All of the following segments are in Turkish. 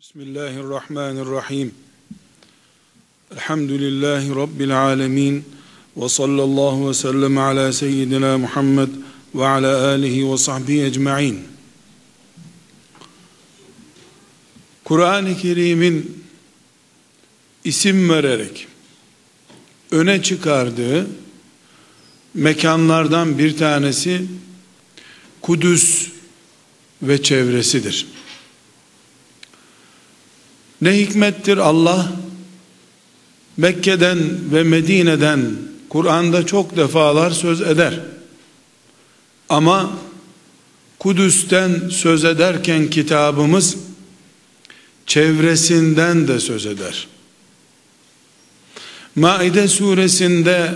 Bismillahirrahmanirrahim. Elhamdülillahi Rabbil alemin. Ve sallallahu ve sellem ala seyyidina Muhammed ve ala alihi ve sahbihi ecma'in. Kur'an-ı Kerim'in isim vererek öne çıkardığı mekanlardan bir tanesi Kudüs ve çevresidir. Ne hikmettir Allah Mekke'den ve Medine'den Kur'an'da çok defalar söz eder. Ama Kudüs'ten söz ederken kitabımız çevresinden de söz eder. Maide suresinde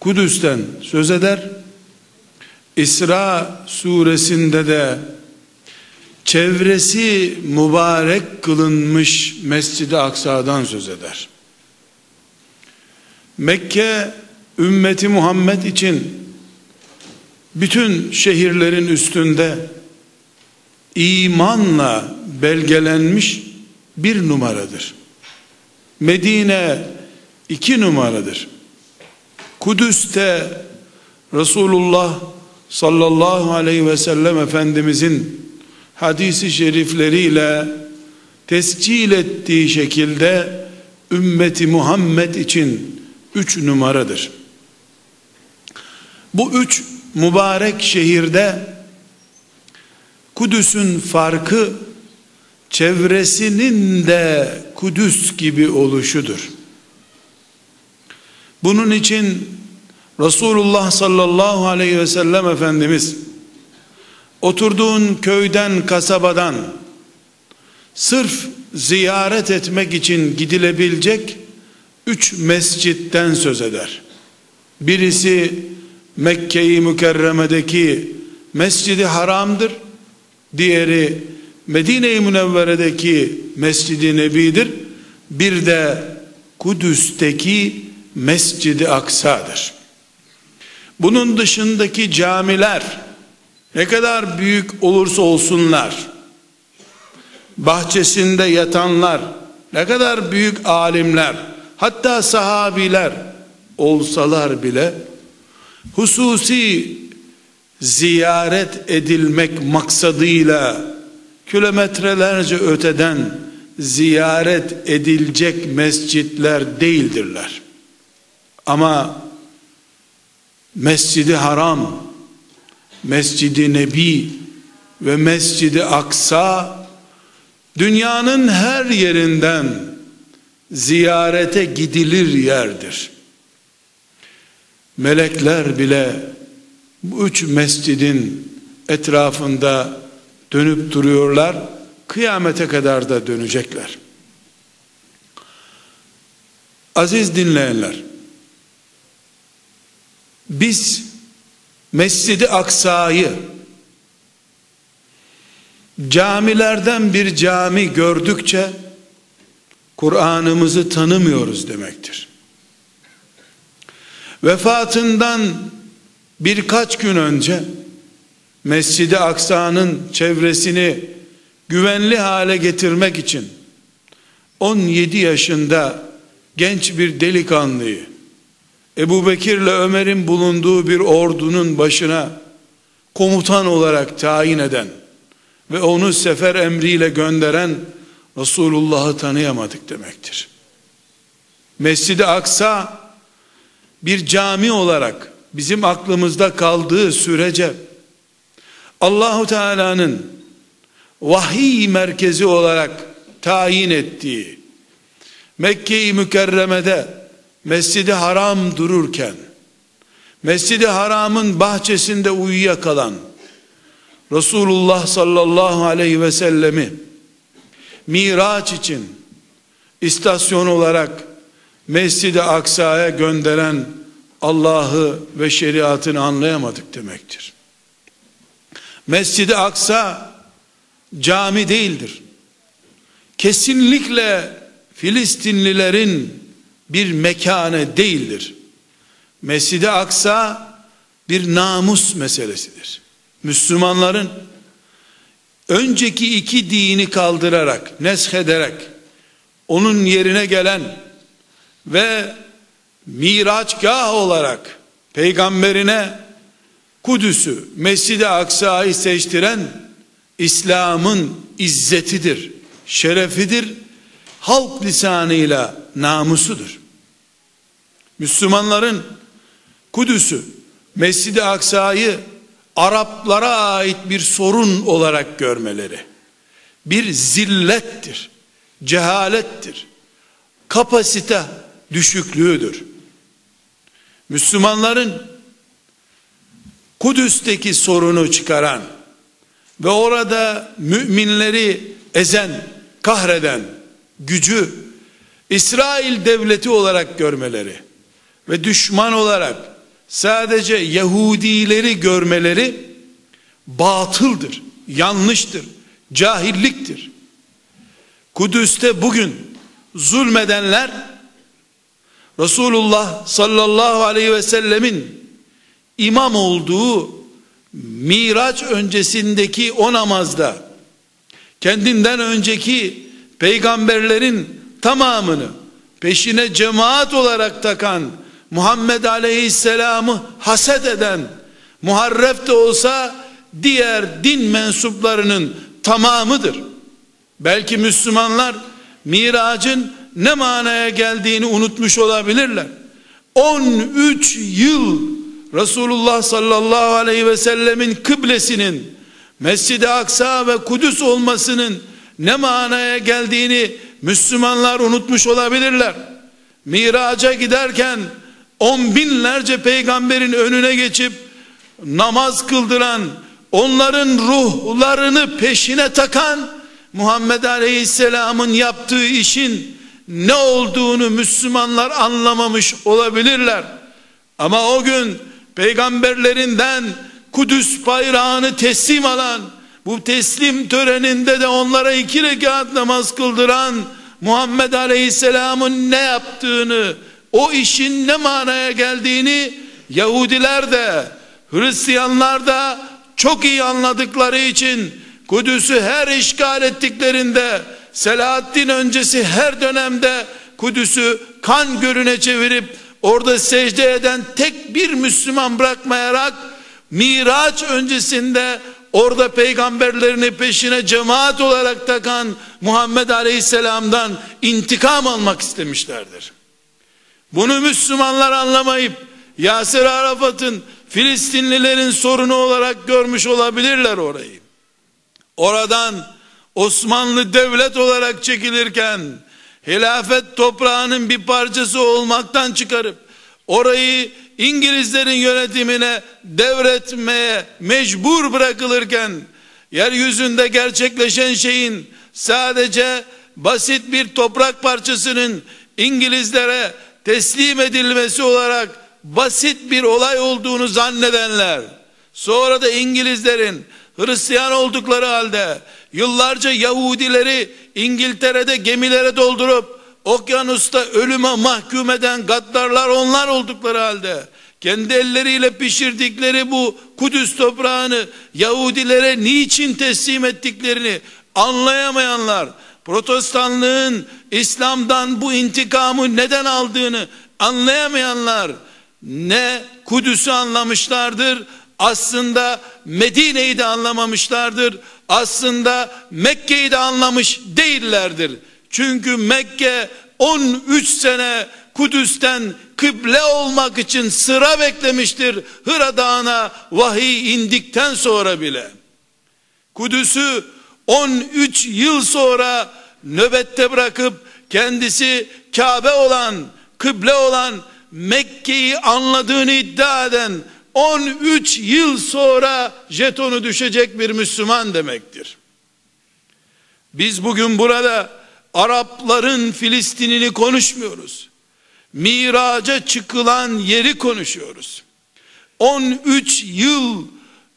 Kudüs'ten söz eder. İsra suresinde de çevresi mübarek kılınmış Mescid-i Aksa'dan söz eder. Mekke ümmeti Muhammed için bütün şehirlerin üstünde imanla belgelenmiş bir numaradır. Medine iki numaradır. Kudüs'te Resulullah sallallahu aleyhi ve sellem Efendimizin hadisi şerifleriyle tescil ettiği şekilde ümmeti Muhammed için üç numaradır. Bu üç mübarek şehirde Kudüs'ün farkı çevresinin de Kudüs gibi oluşudur. Bunun için Resulullah sallallahu aleyhi ve sellem Efendimiz oturduğun köyden kasabadan sırf ziyaret etmek için gidilebilecek üç mescitten söz eder. Birisi Mekke-i Mükerreme'deki Mescidi Haram'dır. Diğeri Medine-i Münevvere'deki Mescidi Nebi'dir. Bir de Kudüs'teki Mescidi Aksa'dır. Bunun dışındaki camiler ne kadar büyük olursa olsunlar, bahçesinde yatanlar, ne kadar büyük alimler, hatta sahabiler olsalar bile, hususi ziyaret edilmek maksadıyla kilometrelerce öteden ziyaret edilecek mescitler değildirler. Ama Mescidi Haram Mescidi Nebi ve Mescidi Aksa dünyanın her yerinden ziyarete gidilir yerdir. Melekler bile bu üç mescidin etrafında dönüp duruyorlar. Kıyamete kadar da dönecekler. Aziz dinleyenler, biz Mescidi Aksa'yı camilerden bir cami gördükçe Kur'an'ımızı tanımıyoruz demektir. Vefatından birkaç gün önce Mescidi Aksa'nın çevresini güvenli hale getirmek için 17 yaşında genç bir delikanlıyı Ebu Bekir ile Ömer'in bulunduğu bir ordunun başına komutan olarak tayin eden ve onu sefer emriyle gönderen Resulullah'ı tanıyamadık demektir. Mescid-i Aksa bir cami olarak bizim aklımızda kaldığı sürece Allahu Teala'nın vahiy merkezi olarak tayin ettiği Mekke-i Mükerreme'de Mescidi Haram dururken Mescidi Haram'ın bahçesinde uyuyakalan Resulullah sallallahu aleyhi ve sellemi Miraç için istasyon olarak Mescid-i Aksa'ya gönderen Allah'ı ve şeriatını anlayamadık demektir. Mescid-i Aksa cami değildir. Kesinlikle Filistinlilerin bir mekanı değildir. Mescid-i Aksa bir namus meselesidir. Müslümanların önceki iki dini kaldırarak, neshederek, onun yerine gelen ve miraçgah olarak peygamberine Kudüs'ü, Mescid-i Aksa'yı seçtiren İslam'ın izzetidir, şerefidir, halk lisanıyla namusudur. Müslümanların Kudüs'ü, Mescid-i Aksa'yı Araplara ait bir sorun olarak görmeleri, bir zillettir, cehalettir, kapasite düşüklüğüdür. Müslümanların Kudüs'teki sorunu çıkaran ve orada müminleri ezen, kahreden gücü İsrail devleti olarak görmeleri ve düşman olarak sadece Yahudileri görmeleri batıldır, yanlıştır, cahilliktir. Kudüs'te bugün zulmedenler Resulullah sallallahu aleyhi ve sellemin imam olduğu Miraç öncesindeki o namazda kendinden önceki peygamberlerin tamamını peşine cemaat olarak takan Muhammed Aleyhisselam'ı haset eden muharref de olsa diğer din mensuplarının tamamıdır. Belki Müslümanlar miracın ne manaya geldiğini unutmuş olabilirler. 13 yıl Resulullah sallallahu aleyhi ve sellemin kıblesinin Mescid-i Aksa ve Kudüs olmasının ne manaya geldiğini Müslümanlar unutmuş olabilirler. Miraca giderken on binlerce peygamberin önüne geçip namaz kıldıran, onların ruhlarını peşine takan Muhammed Aleyhisselam'ın yaptığı işin ne olduğunu Müslümanlar anlamamış olabilirler. Ama o gün peygamberlerinden Kudüs bayrağını teslim alan, bu teslim töreninde de onlara iki rekat namaz kıldıran Muhammed Aleyhisselam'ın ne yaptığını, o işin ne manaya geldiğini Yahudiler de, Hristiyanlar da çok iyi anladıkları için Kudüs'ü her işgal ettiklerinde Selahaddin öncesi her dönemde Kudüs'ü kan gölüne çevirip orada secde eden tek bir Müslüman bırakmayarak Miraç öncesinde orada peygamberlerini peşine cemaat olarak takan Muhammed Aleyhisselam'dan intikam almak istemişlerdir. Bunu Müslümanlar anlamayıp Yasir Arafat'ın Filistinlilerin sorunu olarak görmüş olabilirler orayı. Oradan Osmanlı devlet olarak çekilirken hilafet toprağının bir parçası olmaktan çıkarıp orayı İngilizlerin yönetimine devretmeye mecbur bırakılırken yeryüzünde gerçekleşen şeyin sadece basit bir toprak parçasının İngilizlere teslim edilmesi olarak basit bir olay olduğunu zannedenler sonra da İngilizlerin Hristiyan oldukları halde yıllarca Yahudileri İngiltere'de gemilere doldurup okyanusta ölüme mahkum eden gaddarlar onlar oldukları halde kendi elleriyle pişirdikleri bu Kudüs toprağını Yahudilere niçin teslim ettiklerini anlayamayanlar protestanlığın İslam'dan bu intikamı neden aldığını anlayamayanlar ne Kudüs'ü anlamışlardır aslında Medine'yi de anlamamışlardır aslında Mekke'yi de anlamış değillerdir çünkü Mekke 13 sene Kudüs'ten kıble olmak için sıra beklemiştir Hıra Dağı'na vahiy indikten sonra bile. Kudüs'ü 13 yıl sonra nöbette bırakıp kendisi Kabe olan, kıble olan Mekke'yi anladığını iddia eden 13 yıl sonra jetonu düşecek bir Müslüman demektir. Biz bugün burada Arapların Filistin'ini konuşmuyoruz. Miraca çıkılan yeri konuşuyoruz. 13 yıl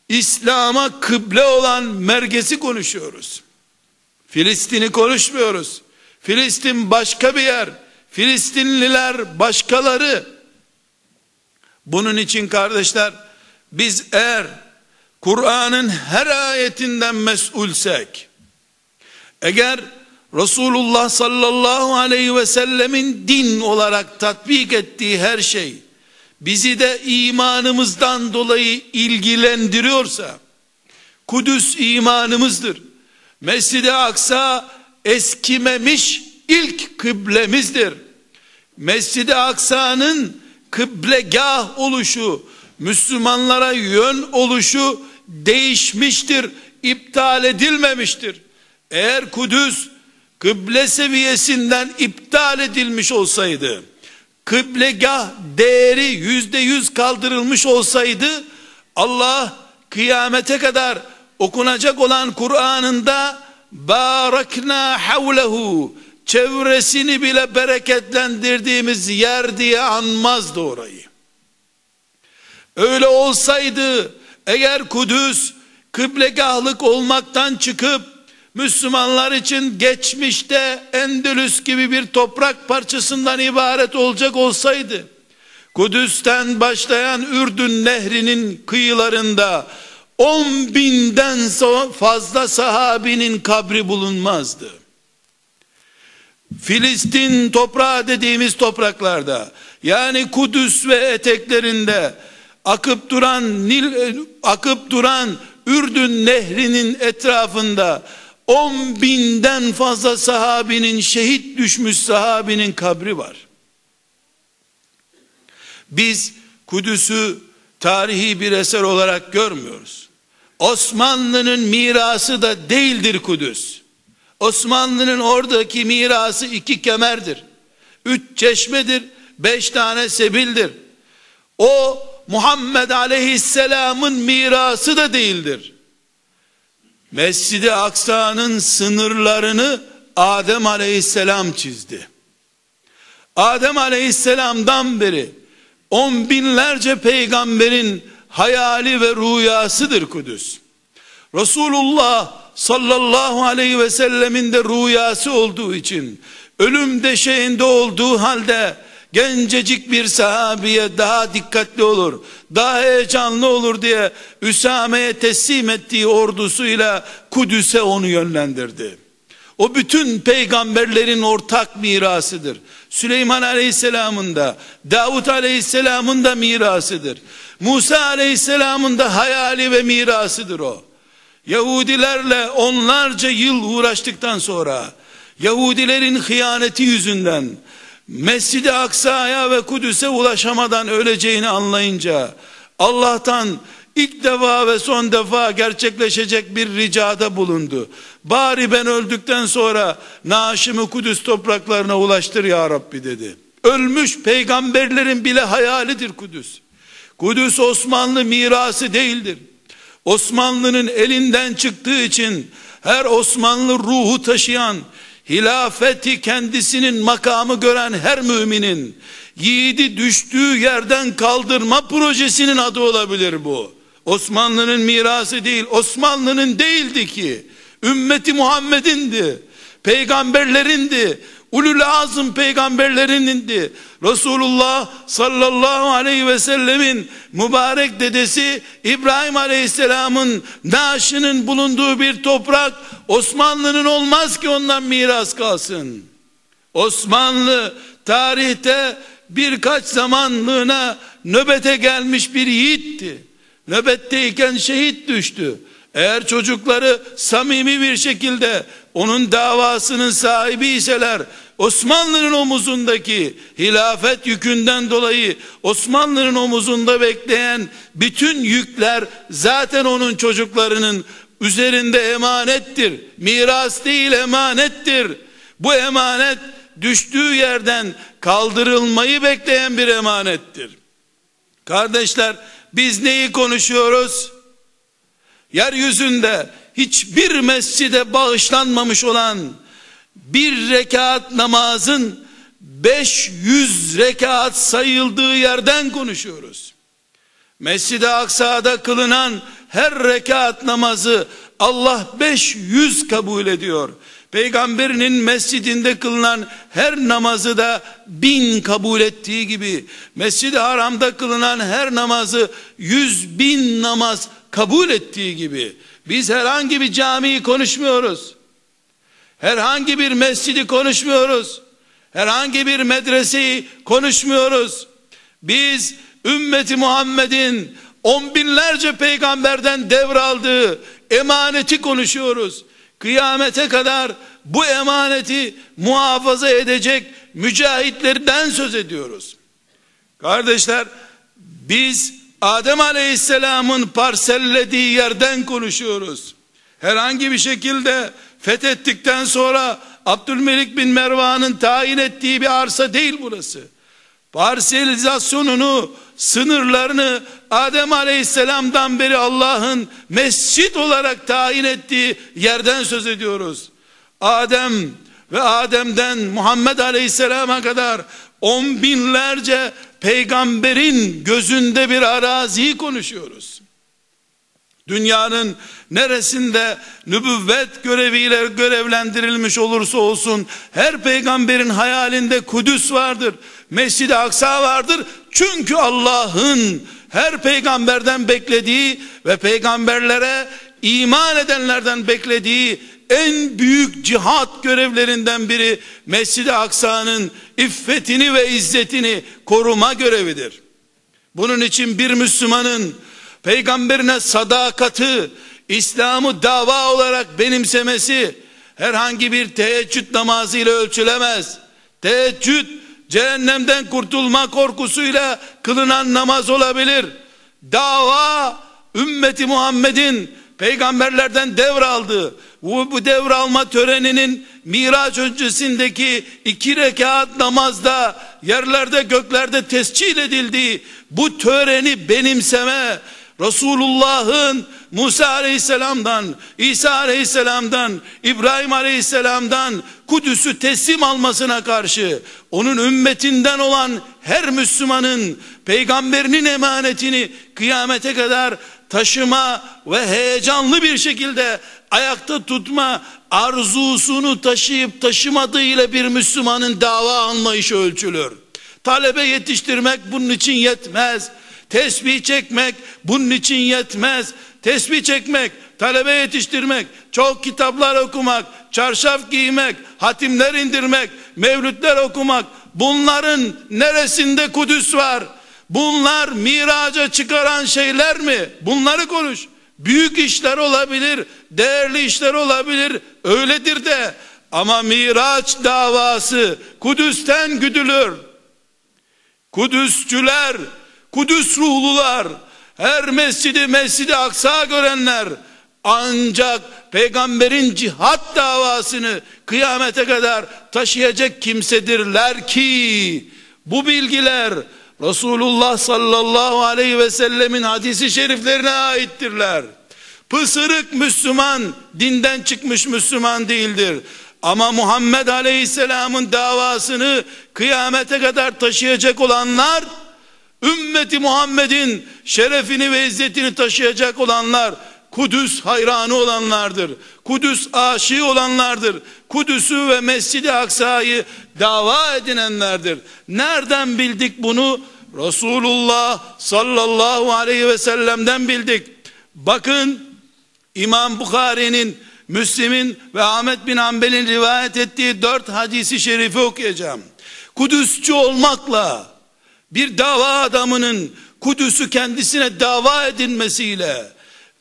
İslam'a kıble olan mergesi konuşuyoruz. Filistin'i konuşmuyoruz. Filistin başka bir yer. Filistinliler başkaları. Bunun için kardeşler biz eğer Kur'an'ın her ayetinden mesulsek, eğer Resulullah sallallahu aleyhi ve sellemin din olarak tatbik ettiği her şey, bizi de imanımızdan dolayı ilgilendiriyorsa, Kudüs imanımızdır. Mescid-i Aksa eskimemiş ilk kıblemizdir. Mescid-i Aksa'nın kıblegah oluşu, Müslümanlara yön oluşu değişmiştir, iptal edilmemiştir. Eğer Kudüs kıble seviyesinden iptal edilmiş olsaydı, kıblegah değeri yüzde yüz kaldırılmış olsaydı, Allah kıyamete kadar okunacak olan Kur'an'ında barakna havlehu çevresini bile bereketlendirdiğimiz yer diye anmazdı orayı. Öyle olsaydı eğer Kudüs kıblegahlık olmaktan çıkıp Müslümanlar için geçmişte Endülüs gibi bir toprak parçasından ibaret olacak olsaydı Kudüs'ten başlayan Ürdün nehrinin kıyılarında 10 binden fazla sahabinin kabri bulunmazdı. Filistin toprağı dediğimiz topraklarda yani Kudüs ve eteklerinde akıp duran Nil akıp duran Ürdün nehrinin etrafında 10 binden fazla sahabinin şehit düşmüş sahabinin kabri var. Biz Kudüs'ü tarihi bir eser olarak görmüyoruz. Osmanlı'nın mirası da değildir Kudüs. Osmanlı'nın oradaki mirası iki kemerdir. Üç çeşmedir, beş tane sebildir. O Muhammed Aleyhisselam'ın mirası da değildir. Mescid-i Aksa'nın sınırlarını Adem Aleyhisselam çizdi. Adem Aleyhisselam'dan beri on binlerce peygamberin hayali ve rüyasıdır Kudüs. Resulullah sallallahu aleyhi ve sellemin de rüyası olduğu için ölüm deşeğinde olduğu halde gencecik bir sahabiye daha dikkatli olur, daha heyecanlı olur diye Üsame'ye teslim ettiği ordusuyla Kudüs'e onu yönlendirdi. O bütün peygamberlerin ortak mirasıdır. Süleyman Aleyhisselam'ın da, Davut Aleyhisselam'ın da mirasıdır. Musa Aleyhisselam'ın da hayali ve mirasıdır o. Yahudilerle onlarca yıl uğraştıktan sonra, Yahudilerin hıyaneti yüzünden, Mescid-i Aksa'ya ve Kudüs'e ulaşamadan öleceğini anlayınca, Allah'tan ilk defa ve son defa gerçekleşecek bir ricada bulundu. Bari ben öldükten sonra naaşımı Kudüs topraklarına ulaştır ya Rabbi dedi. Ölmüş peygamberlerin bile hayalidir Kudüs. Kudüs Osmanlı mirası değildir. Osmanlı'nın elinden çıktığı için her Osmanlı ruhu taşıyan, hilafeti kendisinin makamı gören her müminin yiğidi düştüğü yerden kaldırma projesinin adı olabilir bu. Osmanlı'nın mirası değil, Osmanlı'nın değildi ki. Ümmeti Muhammed'indi. Peygamberlerindi. Ulul azım peygamberlerindi. Resulullah sallallahu aleyhi ve sellemin mübarek dedesi İbrahim aleyhisselamın naaşının bulunduğu bir toprak Osmanlı'nın olmaz ki ondan miras kalsın. Osmanlı tarihte birkaç zamanlığına nöbete gelmiş bir yiğitti. Nöbetteyken şehit düştü. Eğer çocukları samimi bir şekilde onun davasının sahibi iseler Osmanlı'nın omuzundaki hilafet yükünden dolayı Osmanlı'nın omuzunda bekleyen bütün yükler zaten onun çocuklarının üzerinde emanettir. Miras değil emanettir. Bu emanet düştüğü yerden kaldırılmayı bekleyen bir emanettir. Kardeşler biz neyi konuşuyoruz? Yeryüzünde hiçbir mescide bağışlanmamış olan bir rekat namazın 500 rekat sayıldığı yerden konuşuyoruz. Mescid-i Aksa'da kılınan her rekat namazı Allah 500 kabul ediyor. Peygamberinin mescidinde kılınan her namazı da bin kabul ettiği gibi Mescid-i Haram'da kılınan her namazı yüz bin namaz kabul ettiği gibi biz herhangi bir camiyi konuşmuyoruz. Herhangi bir mescidi konuşmuyoruz. Herhangi bir medreseyi konuşmuyoruz. Biz ümmeti Muhammed'in on binlerce peygamberden devraldığı emaneti konuşuyoruz. Kıyamete kadar bu emaneti muhafaza edecek mücahitlerden söz ediyoruz. Kardeşler biz Adem Aleyhisselam'ın parsellediği yerden konuşuyoruz. Herhangi bir şekilde fethettikten sonra Abdülmelik bin Mervan'ın tayin ettiği bir arsa değil burası. Parselizasyonunu, sınırlarını Adem Aleyhisselam'dan beri Allah'ın mescit olarak tayin ettiği yerden söz ediyoruz. Adem ve Adem'den Muhammed Aleyhisselam'a kadar on binlerce peygamberin gözünde bir araziyi konuşuyoruz. Dünyanın neresinde nübüvvet göreviyle görevlendirilmiş olursa olsun her peygamberin hayalinde Kudüs vardır. Mescid-i Aksa vardır. Çünkü Allah'ın her peygamberden beklediği ve peygamberlere iman edenlerden beklediği en büyük cihat görevlerinden biri Mescid-i Aksa'nın iffetini ve izzetini koruma görevidir. Bunun için bir Müslümanın peygamberine sadakati, İslam'ı dava olarak benimsemesi herhangi bir teheccüd namazıyla ölçülemez. Teheccüd cehennemden kurtulma korkusuyla kılınan namaz olabilir. Dava ümmeti Muhammed'in peygamberlerden devraldığı bu, bu devralma töreninin Miraç öncesindeki iki rekat namazda yerlerde göklerde tescil edildiği bu töreni benimseme Resulullah'ın Musa aleyhisselamdan, İsa aleyhisselamdan, İbrahim aleyhisselamdan Kudüs'ü teslim almasına karşı onun ümmetinden olan her Müslümanın peygamberinin emanetini kıyamete kadar taşıma ve heyecanlı bir şekilde ayakta tutma arzusunu taşıyıp taşımadığıyla bir Müslümanın dava anlayışı ölçülür. Talebe yetiştirmek bunun için yetmez. Tesbih çekmek bunun için yetmez. Tesbih çekmek, talebe yetiştirmek, çok kitaplar okumak, çarşaf giymek, hatimler indirmek, mevlütler okumak, bunların neresinde Kudüs var? Bunlar miraca çıkaran şeyler mi? Bunları konuş. Büyük işler olabilir, değerli işler olabilir, öyledir de ama Miraç davası Kudüs'ten güdülür. Kudüsçüler, Kudüs ruhlular, her mescidi mescidi aksa görenler ancak peygamberin cihat davasını kıyamete kadar taşıyacak kimsedirler ki bu bilgiler Resulullah sallallahu aleyhi ve sellemin hadisi şeriflerine aittirler. Pısırık Müslüman dinden çıkmış Müslüman değildir. Ama Muhammed Aleyhisselam'ın davasını kıyamete kadar taşıyacak olanlar ümmeti Muhammed'in şerefini ve izzetini taşıyacak olanlar Kudüs hayranı olanlardır. Kudüs aşığı olanlardır. Kudüs'ü ve Mescid-i Aksa'yı dava edinenlerdir. Nereden bildik bunu? Resulullah sallallahu aleyhi ve sellem'den bildik. Bakın İmam Bukhari'nin, Müslim'in ve Ahmet bin Hanbel'in rivayet ettiği dört hadisi şerifi okuyacağım. Kudüsçü olmakla bir dava adamının Kudüs'ü kendisine dava edinmesiyle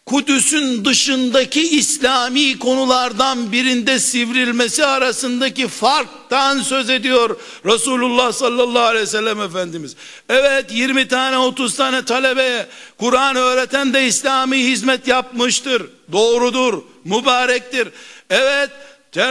Kudüs'ün dışındaki İslami konulardan birinde sivrilmesi arasındaki farktan söz ediyor Resulullah sallallahu aleyhi ve sellem Efendimiz. Evet 20 tane 30 tane talebe Kur'an öğreten de İslami hizmet yapmıştır. Doğrudur, mübarektir. Evet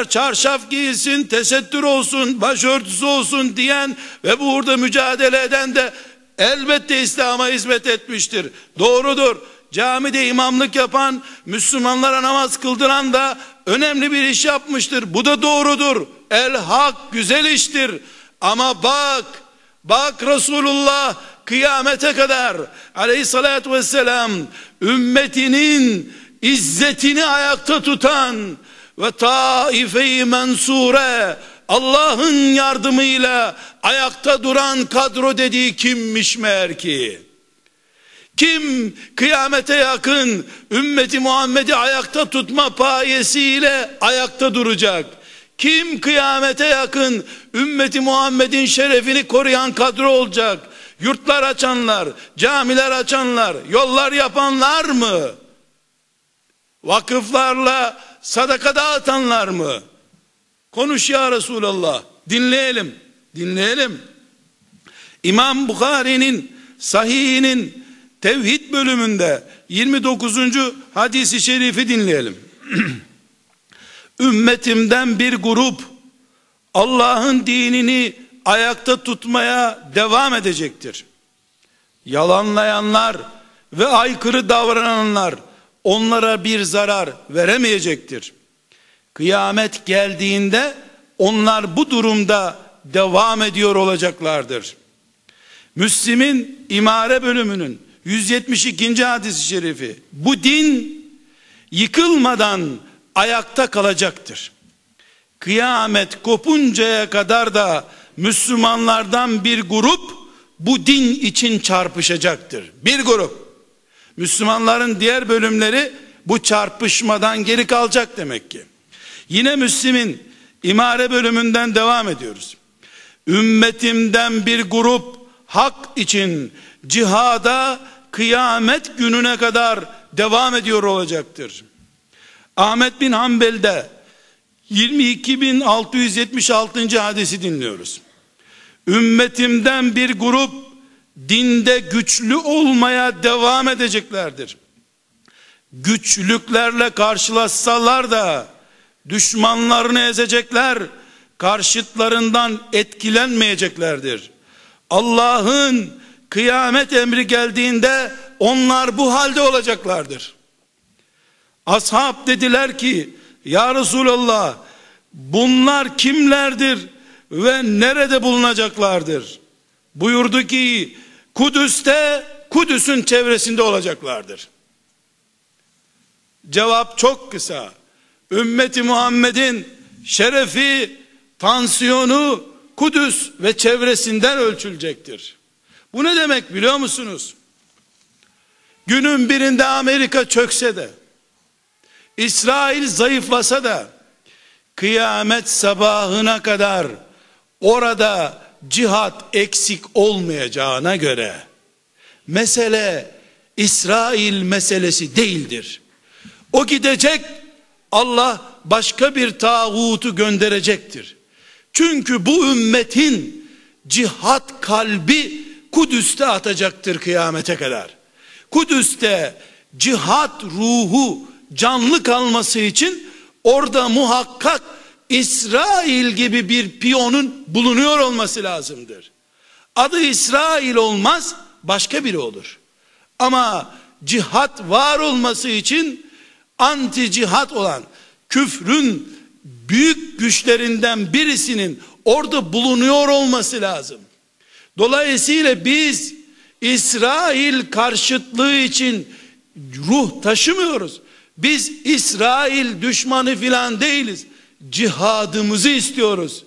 çarşaf giysin, tesettür olsun, başörtüsü olsun diyen ve burada mücadele eden de elbette İslam'a hizmet etmiştir. Doğrudur camide imamlık yapan, Müslümanlara namaz kıldıran da önemli bir iş yapmıştır. Bu da doğrudur. El hak güzel iştir. Ama bak, bak Resulullah kıyamete kadar aleyhissalatü vesselam ümmetinin izzetini ayakta tutan ve taife-i mensure Allah'ın yardımıyla ayakta duran kadro dediği kimmiş meğer ki? Kim kıyamete yakın ümmeti Muhammed'i ayakta tutma payesiyle ayakta duracak? Kim kıyamete yakın ümmeti Muhammed'in şerefini koruyan kadro olacak? Yurtlar açanlar, camiler açanlar, yollar yapanlar mı? Vakıflarla sadaka dağıtanlar mı? Konuş ya Resulallah. Dinleyelim. Dinleyelim. İmam Bukhari'nin sahihinin tevhid bölümünde 29. hadisi şerifi dinleyelim. Ümmetimden bir grup Allah'ın dinini ayakta tutmaya devam edecektir. Yalanlayanlar ve aykırı davrananlar onlara bir zarar veremeyecektir. Kıyamet geldiğinde onlar bu durumda devam ediyor olacaklardır. Müslim'in imare bölümünün 172. hadis-i şerifi bu din yıkılmadan ayakta kalacaktır. Kıyamet kopuncaya kadar da Müslümanlardan bir grup bu din için çarpışacaktır. Bir grup. Müslümanların diğer bölümleri bu çarpışmadan geri kalacak demek ki. Yine Müslim'in imare bölümünden devam ediyoruz. Ümmetimden bir grup hak için cihada kıyamet gününe kadar devam ediyor olacaktır. Ahmet bin Hanbel'de 22.676. hadisi dinliyoruz. Ümmetimden bir grup dinde güçlü olmaya devam edeceklerdir. Güçlüklerle karşılaşsalar da düşmanlarını ezecekler, karşıtlarından etkilenmeyeceklerdir. Allah'ın kıyamet emri geldiğinde onlar bu halde olacaklardır. Ashab dediler ki ya Resulallah bunlar kimlerdir ve nerede bulunacaklardır? Buyurdu ki Kudüs'te Kudüs'ün çevresinde olacaklardır. Cevap çok kısa. Ümmeti Muhammed'in şerefi, tansiyonu Kudüs ve çevresinden ölçülecektir. Bu ne demek biliyor musunuz? Günün birinde Amerika çökse de, İsrail zayıflasa da, kıyamet sabahına kadar orada cihat eksik olmayacağına göre, mesele İsrail meselesi değildir. O gidecek, Allah başka bir tağutu gönderecektir. Çünkü bu ümmetin cihat kalbi Kudüs'te atacaktır kıyamete kadar. Kudüs'te cihat ruhu canlı kalması için orada muhakkak İsrail gibi bir piyonun bulunuyor olması lazımdır. Adı İsrail olmaz başka biri olur. Ama cihat var olması için anti cihat olan küfrün büyük güçlerinden birisinin orada bulunuyor olması lazım. Dolayısıyla biz İsrail karşıtlığı için ruh taşımıyoruz. Biz İsrail düşmanı filan değiliz. Cihadımızı istiyoruz.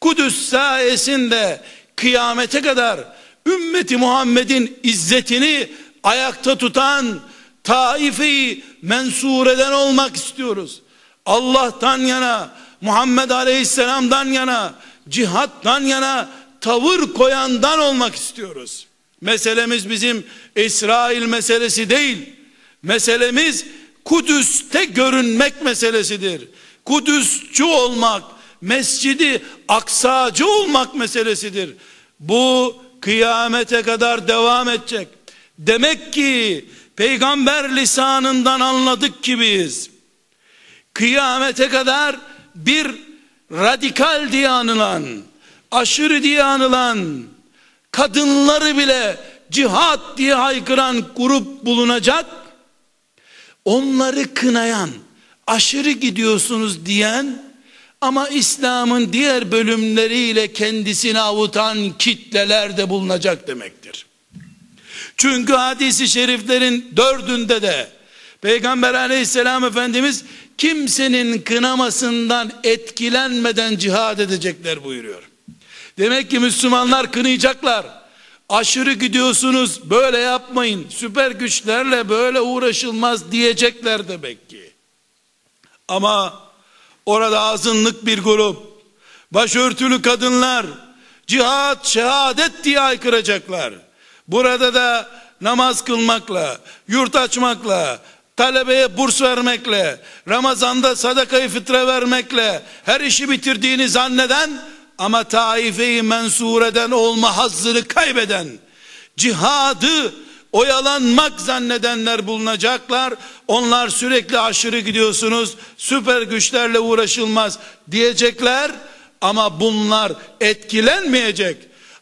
Kudüs sayesinde kıyamete kadar ümmeti Muhammed'in izzetini ayakta tutan taifeyi mensureden olmak istiyoruz. Allah'tan yana, Muhammed Aleyhisselam'dan yana, cihattan yana tavır koyandan olmak istiyoruz. Meselemiz bizim İsrail meselesi değil. Meselemiz Kudüs'te görünmek meselesidir. Kudüsçü olmak, mescidi aksacı olmak meselesidir. Bu kıyamete kadar devam edecek. Demek ki peygamber lisanından anladık ki biz kıyamete kadar bir radikal diye anılan, aşırı diye anılan, kadınları bile cihat diye haykıran grup bulunacak. Onları kınayan, aşırı gidiyorsunuz diyen ama İslam'ın diğer bölümleriyle kendisini avutan kitleler de bulunacak demektir. Çünkü hadisi şeriflerin dördünde de Peygamber aleyhisselam efendimiz kimsenin kınamasından etkilenmeden cihad edecekler buyuruyor. Demek ki Müslümanlar kınayacaklar. aşırı gidiyorsunuz böyle yapmayın süper güçlerle böyle uğraşılmaz diyecekler demek ki. Ama orada azınlık bir grup başörtülü kadınlar cihat şehadet diye aykıracaklar. Burada da namaz kılmakla, yurt açmakla, talebeye burs vermekle, Ramazan'da sadakayı fitre vermekle her işi bitirdiğini zanneden ama taife-i mensureden olma hazzını kaybeden, cihadı oyalanmak zannedenler bulunacaklar. Onlar sürekli aşırı gidiyorsunuz, süper güçlerle uğraşılmaz diyecekler. Ama bunlar etkilenmeyecek.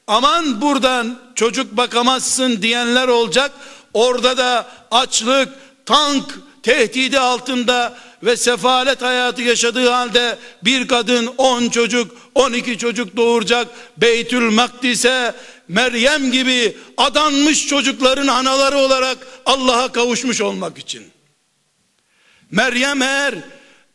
Aman buradan çocuk bakamazsın diyenler olacak. Orada da açlık, tank tehdidi altında ve sefalet hayatı yaşadığı halde bir kadın 10 çocuk 12 çocuk doğuracak Beytül Makdis'e Meryem gibi adanmış çocukların anaları olarak Allah'a kavuşmuş olmak için. Meryem eğer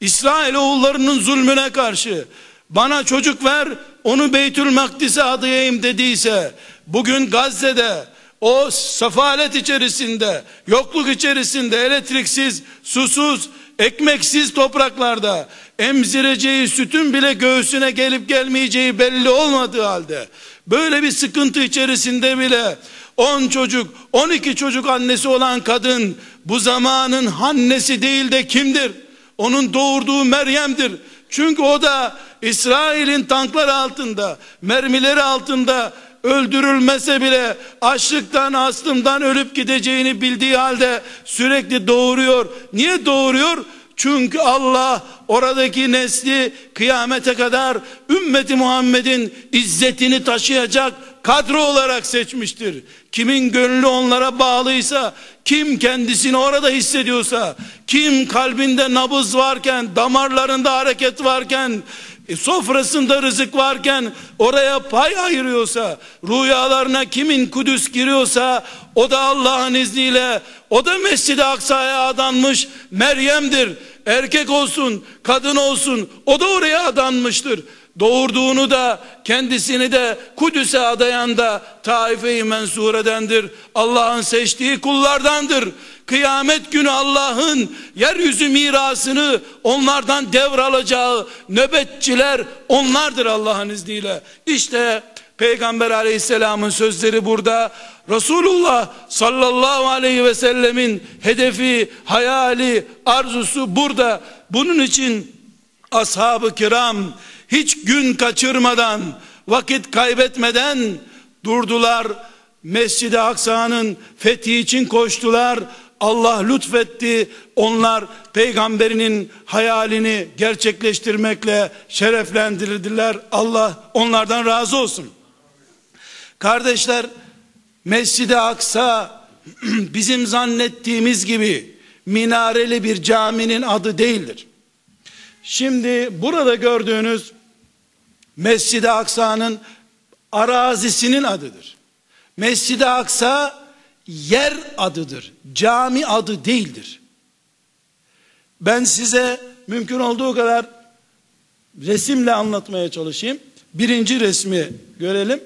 İsrail oğullarının zulmüne karşı bana çocuk ver onu Beytül Makdis'e adayayım dediyse bugün Gazze'de o sefalet içerisinde yokluk içerisinde elektriksiz susuz ekmeksiz topraklarda emzireceği sütün bile göğsüne gelip gelmeyeceği belli olmadığı halde böyle bir sıkıntı içerisinde bile 10 çocuk 12 çocuk annesi olan kadın bu zamanın annesi değil de kimdir? Onun doğurduğu Meryem'dir. Çünkü o da İsrail'in tankları altında, mermileri altında öldürülmese bile açlıktan, astımdan ölüp gideceğini bildiği halde sürekli doğuruyor. Niye doğuruyor? Çünkü Allah oradaki nesli kıyamete kadar ümmeti Muhammed'in izzetini taşıyacak kadro olarak seçmiştir. Kimin gönlü onlara bağlıysa, kim kendisini orada hissediyorsa, kim kalbinde nabız varken, damarlarında hareket varken, e, sofrasında rızık varken oraya pay ayırıyorsa, rüyalarına kimin Kudüs giriyorsa, o da Allah'ın izniyle, o da Mescid-i Aksa'ya adanmış Meryem'dir. Erkek olsun, kadın olsun, o da oraya adanmıştır. Doğurduğunu da kendisini de Kudüs'e adayan da taife-i mensuredendir. Allah'ın seçtiği kullardandır. Kıyamet günü Allah'ın yeryüzü mirasını onlardan devralacağı nöbetçiler onlardır Allah'ın izniyle. İşte Peygamber aleyhisselamın sözleri burada. Resulullah sallallahu aleyhi ve sellemin hedefi, hayali, arzusu burada. Bunun için ashab-ı kiram hiç gün kaçırmadan, vakit kaybetmeden durdular. Mescid-i Aksa'nın fethi için koştular. Allah lütfetti. Onlar peygamberinin hayalini gerçekleştirmekle şereflendirdiler. Allah onlardan razı olsun. Kardeşler, Mescid-i Aksa bizim zannettiğimiz gibi minareli bir caminin adı değildir. Şimdi burada gördüğünüz Mescid-i Aksa'nın arazisinin adıdır. Mescid-i Aksa yer adıdır. Cami adı değildir. Ben size mümkün olduğu kadar resimle anlatmaya çalışayım. Birinci resmi görelim.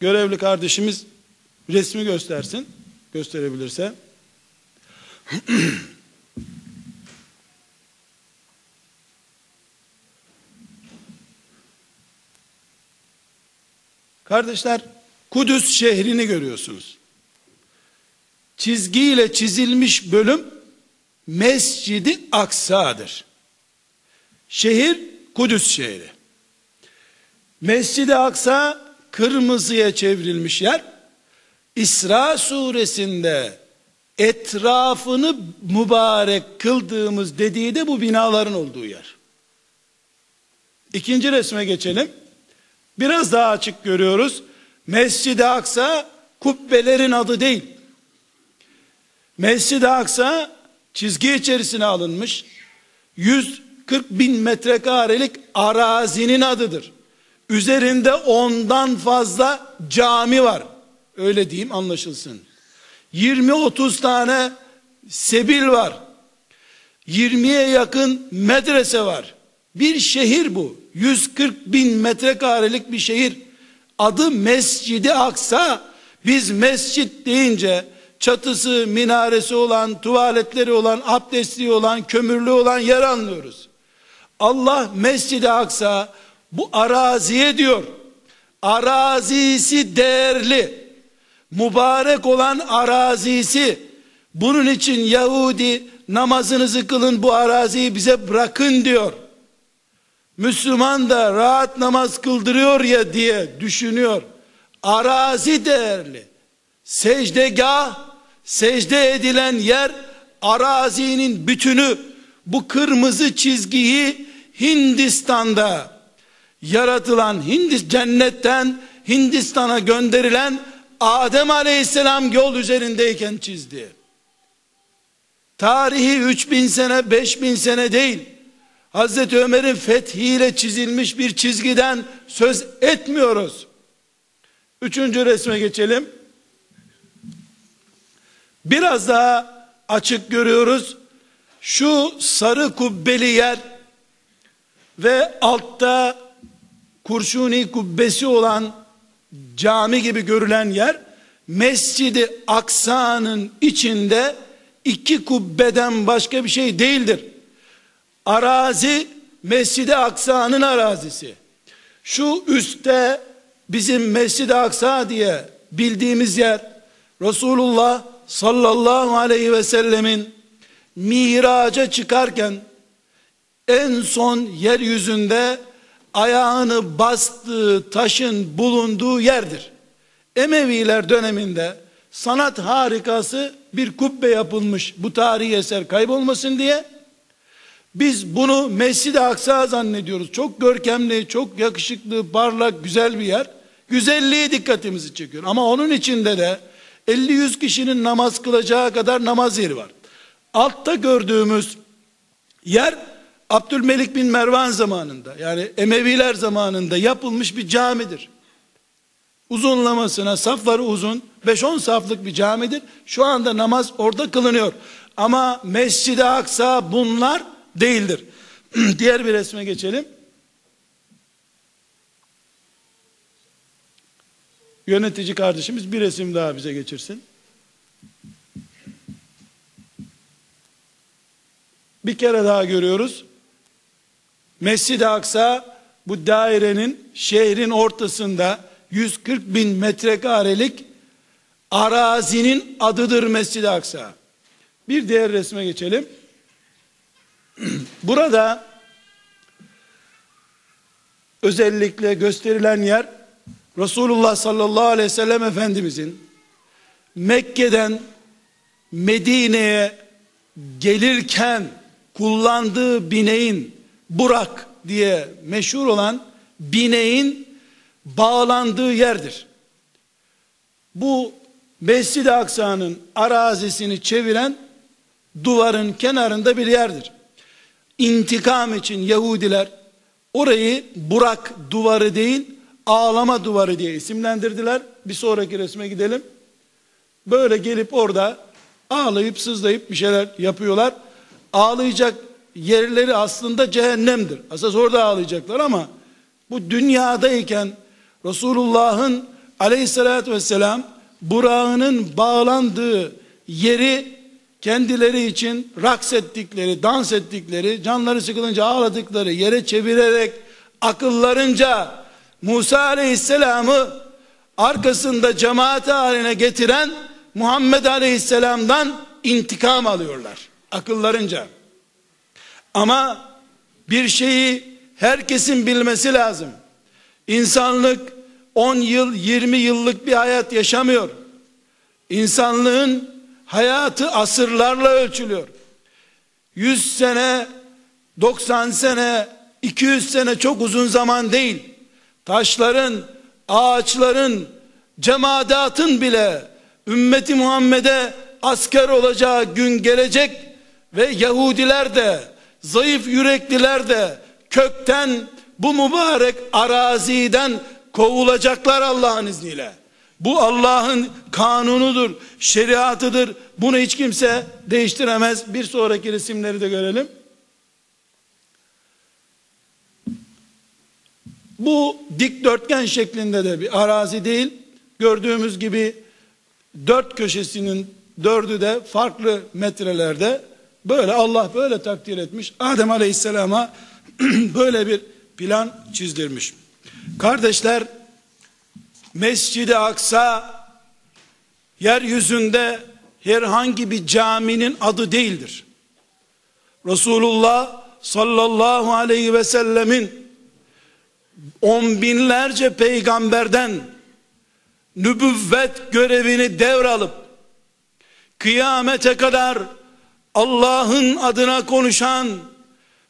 Görevli kardeşimiz resmi göstersin. Gösterebilirse. Kardeşler Kudüs şehrini görüyorsunuz. Çizgiyle çizilmiş bölüm Mescidi Aksa'dır. Şehir Kudüs şehri. Mescidi Aksa kırmızıya çevrilmiş yer. İsra suresinde etrafını mübarek kıldığımız dediği de bu binaların olduğu yer. İkinci resme geçelim. Biraz daha açık görüyoruz. Mescid-i Aksa kubbelerin adı değil. Mescid-i Aksa çizgi içerisine alınmış 140 bin metrekarelik arazinin adıdır. Üzerinde ondan fazla cami var. Öyle diyeyim anlaşılsın. 20-30 tane sebil var. 20'ye yakın medrese var. Bir şehir bu. 140 bin metrekarelik bir şehir. Adı Mescidi Aksa. Biz mescit deyince çatısı, minaresi olan, tuvaletleri olan, abdestli olan, kömürlü olan yer anlıyoruz. Allah Mescid-i Aksa bu araziye diyor. Arazisi değerli. Mübarek olan arazisi. Bunun için Yahudi namazınızı kılın bu araziyi bize bırakın diyor. Müslüman da rahat namaz kıldırıyor ya diye düşünüyor. Arazi değerli. Secdegah, secde edilen yer arazinin bütünü. Bu kırmızı çizgiyi Hindistan'da yaratılan Hindist cennetten Hindistan'a gönderilen Adem Aleyhisselam yol üzerindeyken çizdi. Tarihi 3000 sene 5000 sene değil. Hazreti Ömer'in fethiyle çizilmiş bir çizgiden söz etmiyoruz. Üçüncü resme geçelim. Biraz daha açık görüyoruz. Şu sarı kubbeli yer ve altta kurşuni kubbesi olan cami gibi görülen yer Mescidi Aksa'nın içinde iki kubbeden başka bir şey değildir. Arazi Mescid-i Aksa'nın arazisi. Şu üstte bizim Mescid-i Aksa diye bildiğimiz yer Resulullah sallallahu aleyhi ve sellemin miraca çıkarken en son yeryüzünde ayağını bastığı taşın bulunduğu yerdir. Emeviler döneminde sanat harikası bir kubbe yapılmış bu tarihi eser kaybolmasın diye biz bunu Mescid-i Aksa zannediyoruz. Çok görkemli, çok yakışıklı, parlak, güzel bir yer. Güzelliği dikkatimizi çekiyor. Ama onun içinde de 50-100 kişinin namaz kılacağı kadar namaz yeri var. Altta gördüğümüz yer Abdülmelik bin Mervan zamanında yani Emeviler zamanında yapılmış bir camidir. Uzunlamasına safları uzun 5-10 saflık bir camidir. Şu anda namaz orada kılınıyor. Ama Mescid-i Aksa bunlar değildir. Diğer bir resme geçelim. Yönetici kardeşimiz bir resim daha bize geçirsin. Bir kere daha görüyoruz. Mescid-i Aksa bu dairenin şehrin ortasında 140 bin metrekarelik arazinin adıdır Mescid-i Aksa. Bir diğer resme geçelim. Burada özellikle gösterilen yer Resulullah sallallahu aleyhi ve sellem Efendimizin Mekke'den Medine'ye gelirken kullandığı bineğin Burak diye meşhur olan bineğin bağlandığı yerdir. Bu Mescid-i Aksa'nın arazisini çeviren duvarın kenarında bir yerdir. İntikam için Yahudiler orayı Burak duvarı değil ağlama duvarı diye isimlendirdiler. Bir sonraki resme gidelim. Böyle gelip orada ağlayıp sızlayıp bir şeyler yapıyorlar. Ağlayacak yerleri aslında cehennemdir. Asas orada ağlayacaklar ama bu dünyadayken Resulullah'ın aleyhissalatü vesselam Burak'ının bağlandığı yeri kendileri için raks ettikleri, dans ettikleri, canları sıkılınca ağladıkları yere çevirerek akıllarınca Musa aleyhisselamı arkasında cemaat haline getiren Muhammed aleyhisselamdan intikam alıyorlar. Akıllarınca. Ama bir şeyi herkesin bilmesi lazım. İnsanlık 10 yıl 20 yıllık bir hayat yaşamıyor. İnsanlığın hayatı asırlarla ölçülüyor. 100 sene, 90 sene, 200 sene çok uzun zaman değil. Taşların, ağaçların, cemaatın bile ümmeti Muhammed'e asker olacağı gün gelecek ve Yahudiler de zayıf yürekliler de kökten bu mübarek araziden kovulacaklar Allah'ın izniyle. Bu Allah'ın kanunudur, şeriatıdır. Bunu hiç kimse değiştiremez. Bir sonraki resimleri de görelim. Bu dikdörtgen şeklinde de bir arazi değil. Gördüğümüz gibi dört köşesinin dördü de farklı metrelerde böyle Allah böyle takdir etmiş. Adem Aleyhisselam'a böyle bir plan çizdirmiş. Kardeşler Mescid-i Aksa yeryüzünde herhangi bir caminin adı değildir. Resulullah sallallahu aleyhi ve sellemin on binlerce peygamberden nübüvvet görevini devralıp kıyamete kadar Allah'ın adına konuşan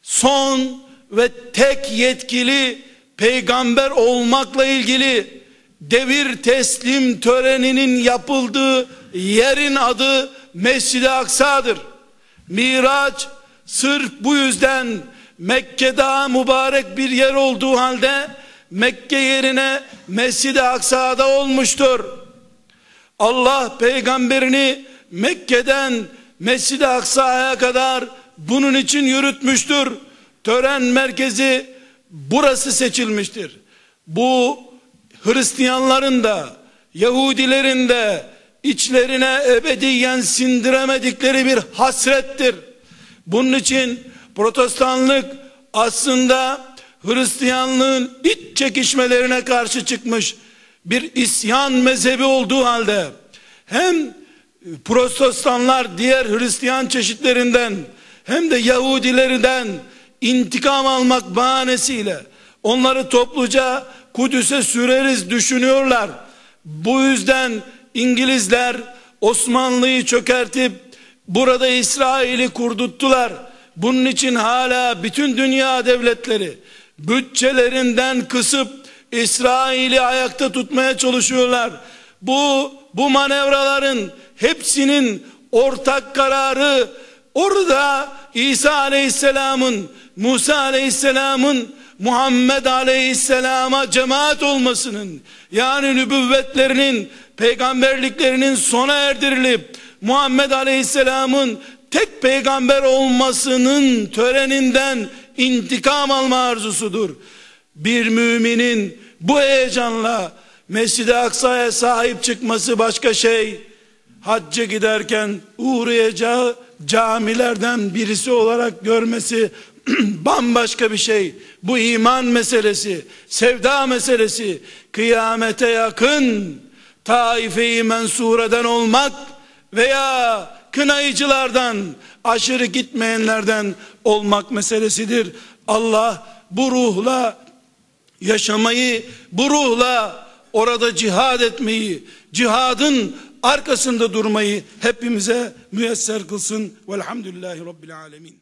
son ve tek yetkili peygamber olmakla ilgili devir teslim töreninin yapıldığı yerin adı Mescid-i Aksa'dır. Miraç sırf bu yüzden Mekke daha mübarek bir yer olduğu halde Mekke yerine Mescid-i Aksa'da olmuştur. Allah peygamberini Mekke'den Mescid-i Aksa'ya kadar bunun için yürütmüştür. Tören merkezi burası seçilmiştir. Bu Hristiyanların da Yahudilerin de içlerine ebediyen sindiremedikleri bir hasrettir. Bunun için protestanlık aslında Hristiyanlığın iç çekişmelerine karşı çıkmış bir isyan mezhebi olduğu halde hem protestanlar diğer Hristiyan çeşitlerinden hem de Yahudilerden intikam almak bahanesiyle onları topluca Kudüs'e süreriz düşünüyorlar. Bu yüzden İngilizler Osmanlı'yı çökertip burada İsrail'i kurduttular. Bunun için hala bütün dünya devletleri bütçelerinden kısıp İsrail'i ayakta tutmaya çalışıyorlar. Bu bu manevraların hepsinin ortak kararı orada İsa Aleyhisselam'ın Musa Aleyhisselam'ın Muhammed Aleyhisselam'a cemaat olmasının yani nübüvvetlerinin peygamberliklerinin sona erdirilip Muhammed Aleyhisselam'ın tek peygamber olmasının töreninden intikam alma arzusudur. Bir müminin bu heyecanla Mescid-i Aksa'ya sahip çıkması başka şey. Hacca giderken uğrayacağı camilerden birisi olarak görmesi bambaşka bir şey. Bu iman meselesi, sevda meselesi, kıyamete yakın taife-i mensureden olmak veya kınayıcılardan, aşırı gitmeyenlerden olmak meselesidir. Allah bu ruhla yaşamayı, bu ruhla orada cihad etmeyi, cihadın arkasında durmayı hepimize müyesser kılsın. Velhamdülillahi Rabbil Alemin.